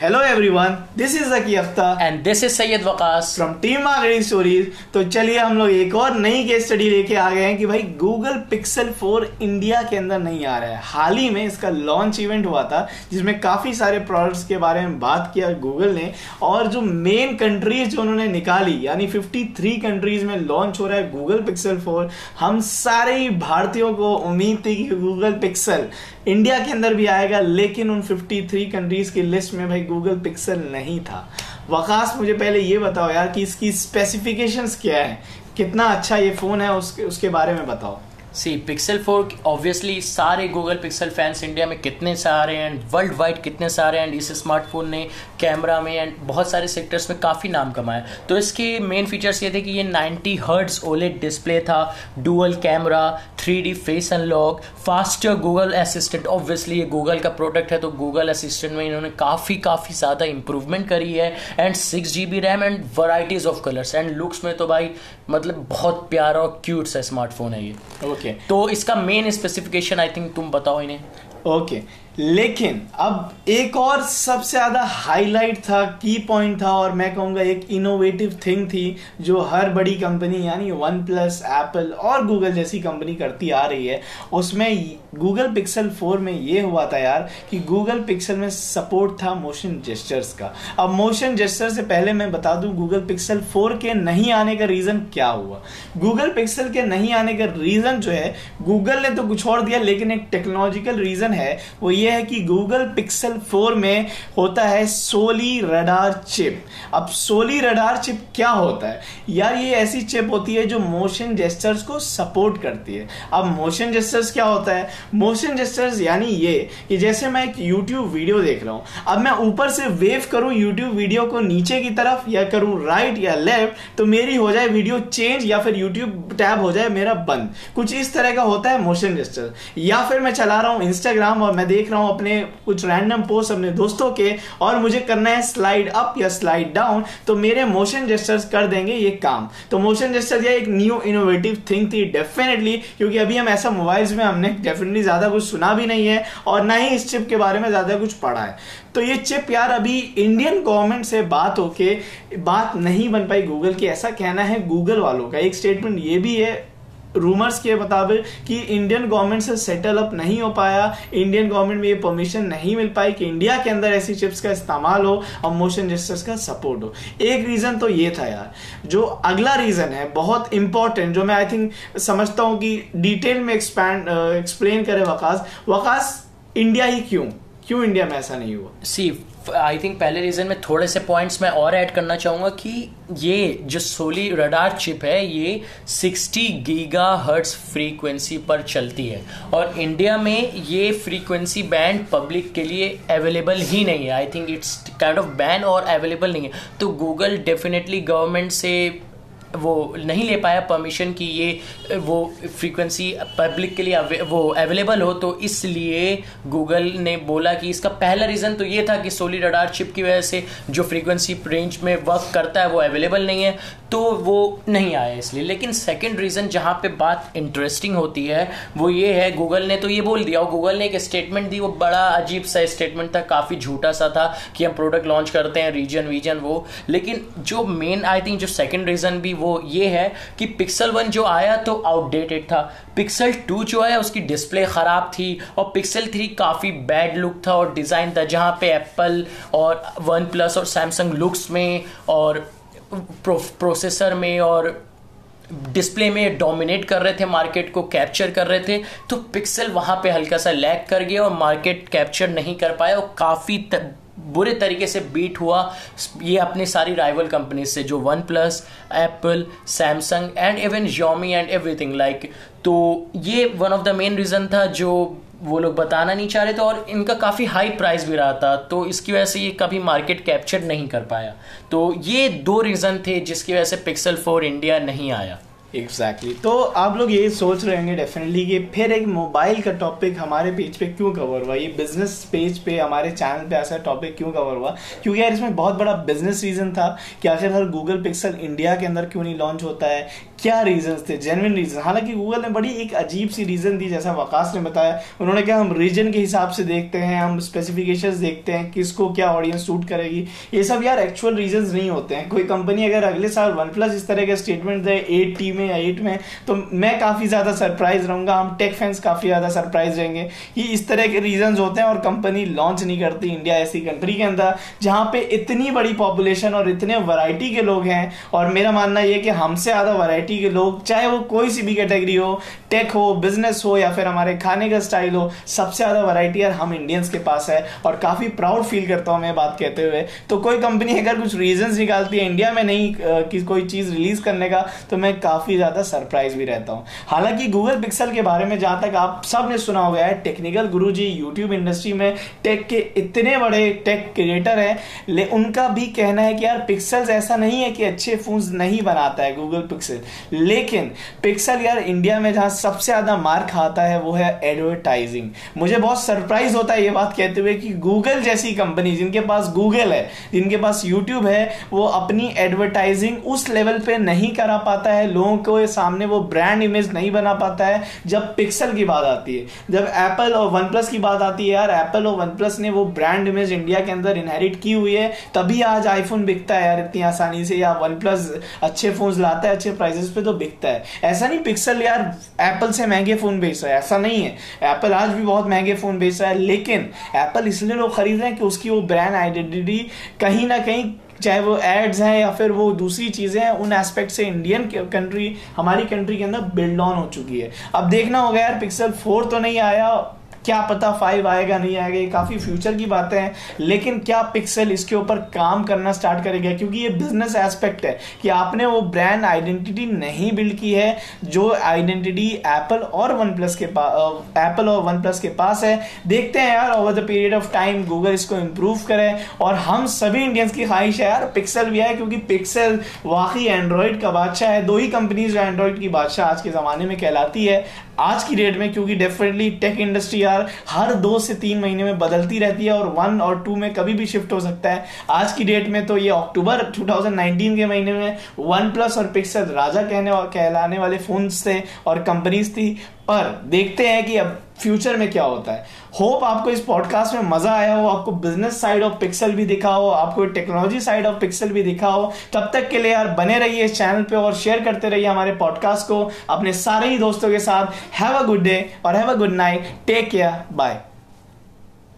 Hello everyone this is Zaki Akhtar and this is Syed Waqas from team marketing stories तो चलिए हम लोग एक और नई केस स्टडी लेके आ गए हैं कि भाई गूगल पिक्सल 4 इंडिया के अंदर नहीं आ रहा है। हाल ही में इसका लॉन्च इवेंट हुआ था जिसमें काफ़ी सारे प्रोडक्ट्स के बारे में बात किया गूगल ने। और जो मेन कंट्रीज़ जो उन्होंने निकाली यानी 53 कंट्रीज़ में लॉन्च हो रहा है गूगल पिक्सल 4 हम सारे ही भारतीयों को उम्मीद थी कि गूगल पिक्सल इंडिया के अंदर भी आएगा लेकिन उन 53 कंट्रीज़ की लिस्ट में भाई गूगल पिक्सल नहीं था। वकास, मुझे पहले ये बताओ यार कि इसकी स्पेसिफिकेशंस क्या है? कितना अच्छा ये फ़ोन है, उसके उसके बारे में बताओ। सी पिक्सल फोर ऑब्वियसली सारे गूगल पिक्सल फैंस इंडिया में कितने सारे एंड वर्ल्ड वाइड कितने सारे एंड इस स्मार्टफ़ोन ने कैमरा में एंड बहुत सारे सेक्टर्स में काफ़ी नाम कमाया। तो इसके मेन फीचर्स ये थे कि ये 90 हर्ट्स ओलेड डिस्प्ले था dual camera 3D face unlock faster Google assistant obviously ये गूगल का प्रोडक्ट है तो गूगल असिस्टेंट में इन्होंने काफ़ी काफ़ी ज़्यादा इंप्रूवमेंट करी है and six G B RAM and varieties of colours and looks में तो भाई मतलब बहुत प्यारा और क्यूट सा स्मार्टफ़ोन है ये ओके okay. तो इसका मेन स्पेसिफिकेशन आई थिंक तुम बताओ इन्हें ओके okay. लेकिन अब एक और सबसे ज़्यादा हाईलाइट था की पॉइंट था और मैं कहूँगा एक इनोवेटिव थिंग थी जो हर बड़ी कंपनी यानी वन प्लस एप्पल और गूगल जैसी कंपनी करती आ रही है। उसमें गूगल पिक्सल फोर में ये हुआ था यार कि गूगल पिक्सल में सपोर्ट था मोशन जेस्टर्स का। अब मोशन जेस्टर से पहले मैं बता दूँ गूगल पिक्सल फोर के नहीं आने का रीज़न क्या हुआ? गूगल पिक्सल के नहीं आने का रीज़न जो है गूगल ने तो कुछ और दिया, लेकिन एक टेक्नोलॉजिकल रीज़न है, वो ये है कि गूगल पिक्सल 4 में होता है सोली रडार चिप अब सोली रडार चिप क्या होता है? यार, ये ऐसी चिप होती है जो मोशन जेस्टर्स को सपोर्ट करती है. अब मोशन जेस्टर्स क्या होता है? मोशन जेस्टर्स यानी ये कि जैसे मैं एक यूट्यूब वीडियो देख रहा हूँ. अब मैं ऊपर से वेव करूँ यूट्यूब वीडियो को नीचे की तरफ़ या करूँ राइट या लेफ़्ट तो मेरी हो जाए वीडियो चेंज या फिर यूट्यूब टैब हो जाए मेरा बंद. कुछ इस तरह का होता है मोशन जेस्टर या फिर मैं चला रहा हूँ इंस्टाग्राम और मैं देख देख रहा हूँ अपने कुछ रैंडम पोस्ट अपने दोस्तों के, और मुझे करना है स्लाइड अप या स्लाइड डाउन तो मेरे मोशन जेस्टर्स कर देंगे ये काम। तो मोशन जेस्टर ये एक न्यू इनोवेटिव थिंग थी डेफिनेटली क्योंकि अभी हम ऐसा मोबाइल्स में हमने डेफिनेटली ज़्यादा कुछ सुना भी नहीं है, और ना ही इस चिप के बारे में ज़्यादा कुछ पढ़ा है। तो ये चिप यार अभी इंडियन गवर्नमेंट से बात होके बात नहीं बन पाई गूगल की। ऐसा कहना है गूगल वालों का। एक स्टेटमेंट ये भी है रूमर्स के मुताबिक कि इंडियन गवर्नमेंट से सेटल अप नहीं हो पाया। इंडियन गवर्नमेंट में ये परमिशन नहीं मिल पाई कि इंडिया के अंदर ऐसी चिप्स का इस्तेमाल हो और मोशन जस्टिस का सपोर्ट हो। एक रीजन तो ये था यार। जो अगला रीजन है, बहुत इंपॉर्टेंट जो मैं आई थिंक समझता हूँ कि डिटेल में एक्सपैंड एक्सप्लेन करे वकास। वकास इंडिया ही क्यों? क्यों इंडिया में ऐसा नहीं हुआ? सी आई थिंक पहले रीजन में थोड़े से पॉइंट्स मैं और ऐड करना चाहूँगा कि ये जो सोली रडार चिप है, ये 60 गीगा हर्ट्स फ्रीक्वेंसी पर चलती है। और इंडिया में ये फ्रीक्वेंसी बैंड पब्लिक के लिए अवेलेबल ही नहीं है। I think it's kind of ban और अवेलेबल नहीं है। तो गूगल डेफिनेटली गवर्नमेंट से वो नहीं ले पाया परमिशन कि ये, वो फ्रीक्वेंसी पब्लिक के लिए वो अवेलेबल हो तो इसलिए गूगल ने बोला कि इसका पहला रीज़न तो ये था कि सोली रडार चिप की वजह से जो फ्रीक्वेंसी रेंज में वर्क करता है, वो अवेलेबल नहीं है तो वो नहीं आया इसलिए। लेकिन सेकेंड रीज़न जहाँ पे बात इंटरेस्टिंग होती है, वो ये है गूगल ने तो ये बोल दिया, और गूगल ने एक स्टेटमेंट दी, वो बड़ा अजीब सा स्टेटमेंट था, काफ़ी झूठा सा था कि हम प्रोडक्ट लॉन्च करते हैं रीजन वीजन वो। लेकिन जो मेन आई थिंक जो सेकेंड रीज़न भी वो ये है कि पिक्सल वन जो आया तो आउटडेटेड था। पिक्सल टू जो है उसकी डिस्प्ले ख़राब थी और पिक्सल थ्री काफ़ी बैड लुक था और डिज़ाइन था जहाँ पे एप्पल और वन प्लस और सैमसंग लुक्स में और प्रो, प्रोसेसर में और डिस्प्ले में डोमिनेट कर रहे थे मार्केट को कैप्चर कर रहे थे तो पिक्सल वहाँ पे हल्का सा लैग कर गया और मार्केट कैप्चर नहीं कर पाया और काफ़ी बुरे तरीके से बीट हुआ। ये अपनी सारी राइवल कंपनी से, जो OnePlus Apple Samsung and even Xiaomi and everything like तो ये one of the main reason था जो वो लोग बताना नहीं चाह रहे थे और इनका काफ़ी हाई प्राइस भी रहा था तो इसकी वजह से ये कभी मार्केट कैप्चर नहीं कर पाया। तो ये दो रीज़न थे जिसकी वजह से पिक्सल फोर इंडिया नहीं आया। Exactly exactly. तो आप लोग ये सोच रहे होंगे डेफिनेटली कि फिर एक मोबाइल का टॉपिक हमारे पेज पे क्यों कवर हुआ? ये बिज़नेस पेज पे, हमारे चैनल पे ऐसा टॉपिक क्यों कवर हुआ? क्योंकि यार इसमें बहुत बड़ा बिज़नेस रीजन था कि आखिर हर गूगल पिक्सल इंडिया के अंदर क्यों नहीं लॉन्च होता है? क्या रीजन थे? जेनविन रीजन हालाँकि गूगल ने बड़ी एक अजीब सी रीजन दी, जैसा वकास ने बताया। उन्होंने कहा, हम रीजन के हिसाब से देखते हैं, हम स्पेसिफिकेशन देखते हैं, किसको क्या ऑडियंस सूट करेगी। ये सब यार एक्चुअल रीजन नहीं होते हैं। कोई कंपनी अगर अगले साल वन प्लस इस तरह के स्टेटमेंट दे एट टी में या एट में तो मैं काफ़ी ज़्यादा सरप्राइज़ रहूँगा। हम टेक फैंस काफ़ी ज़्यादा सरप्राइज़ रहेंगे। कि इस तरह के रीजन होते हैं और कंपनी लॉन्च नहीं करती इंडिया ऐसी कंट्री के अंदर, जहाँ पे इतनी बड़ी पॉपुलेशन और इतने वैरायटी के लोग हैं। और मेरा मानना यह कि हमसे ज़्यादा वैरायटी के लोग, चाहे वो कोई सी भी कैटेगरी हो टेक हो बिज़नेस हो, या फिर हमारे खाने का स्टाइल हो, सबसे ज़्यादा वैरायटी यार हम इंडियंस के पास है और काफ़ी प्राउड फील करता हूँ मैं बात कहते हुए। तो कोई कंपनी अगर कुछ रीजन निकालती है इंडिया में नहीं कि कोई चीज़ रिलीज़ करने का तो मैं काफ़ी ज़्यादा सरप्राइज़ भी रहता हूँ। हालाँकि गूगल पिक्सल के बारे में जहाँ तक आप सबने सुना हुआ है technical Guru ji YouTube industry में टेक के इतने बड़े टेक क्रिएटर हैं उनका भी कहना है कि यार पिक्सल्स ऐसा नहीं है कि अच्छे फ़ोन नहीं बनाता है गूगल पिक्सल लेकिन पिक्सल यार इंडिया में जहाँ सबसे ज़्यादा मार खाता है वो है एडवर्टाइजिंग मुझे बहुत सरप्राइज़ होता है ये बात कहते हुए कि गूगल जैसी कंपनी जिनके पास गूगल है, जिनके पास यूट्यूब है, वो अपनी एडवर्टाइजिंग उस लेवल पे नहीं करा पाता है। लोगों के सामने वो ब्रांड इमेज नहीं बना पाता है जब पिक्सल की बात आती है। जब एप्पल और वन प्लस की बात आती है यार एप्पल और वन प्लस ने वो ब्रांड इमेज इंडिया के अंदर इनहेरिट की हुई है। तभी आज आईफोन बिकता है यार इतनी आसानी से, या वन प्लस अच्छे फ़ोन लाता है, अच्छे प्राइसेस पे तो बिकता है। ऐसा नहीं पिक्सल यार एप्पल से महँगे फ़ोन बेच रहा है, ऐसा नहीं है। एप्पल आज भी बहुत महँगे फ़ोन बेच रहा है, लेकिन एप्पल इसलिए लोग खरीद रहे हैं कि उसकी वो ब्रांड आइडेंटिटी कहीं ना कहीं, चाहे वो एड्स हैं या फिर वो दूसरी चीज़ें हैं, उन एस्पेक्ट से इंडियन कंट्री हमारी कंट्री के अंदर बिल्ड ऑन हो चुकी है। अब देखना होगा यार पिक्सल फोर तो नहीं आया क्या पता फाइव आएगा, नहीं आएगा, ये काफ़ी फ्यूचर की बातें हैं, लेकिन क्या पिक्सल इसके ऊपर काम करना स्टार्ट करेगा? क्योंकि ये बिज़नेस एस्पेक्ट है कि आपने वो ब्रांड आइडेंटिटी नहीं बिल्ड की है, जो आइडेंटिटी एप्पल और वन प्लस के पास एप्पल और वन प्लस के पास है। देखते हैं यार over the period of time Google इसको इंप्रूव करे। और हम सभी इंडियंस की ख्वाहिश है यार पिक्सल भी है क्योंकि पिक्सल वाकई एंड्रॉइड का बादशाह है। दो ही कंपनीज़ जो एंड्रॉइड की बादशाह आज के जमाने में कहलाती है। आज की डेट में, क्योंकि डेफिनेटली टेक इंडस्ट्री यार हर दो से तीन महीने में बदलती रहती है और वन और टू में कभी भी शिफ्ट हो सकता है। आज की डेट में तो ये अक्टूबर 2019 के महीने में वन प्लस और पिक्सल राजा कहने कहलाने वाले फ़ोन थे और कंपनीज़ थी। पर देखते हैं कि अब फ्यूचर में क्या होता है। होप आपको इस पॉडकास्ट में मज़ा आया हो, आपको बिज़नेस साइड ऑफ़ पिक्सल भी दिखा हो, आपको टेक्नोलॉजी साइड ऑफ़ पिक्सल भी दिखा हो, तब तक के लिए यार बने रहिए इस चैनल पे और शेयर करते रहिए हमारे पॉडकास्ट को अपने सारे ही दोस्तों के साथ। हैव अ गुड डे और have a good night take care bye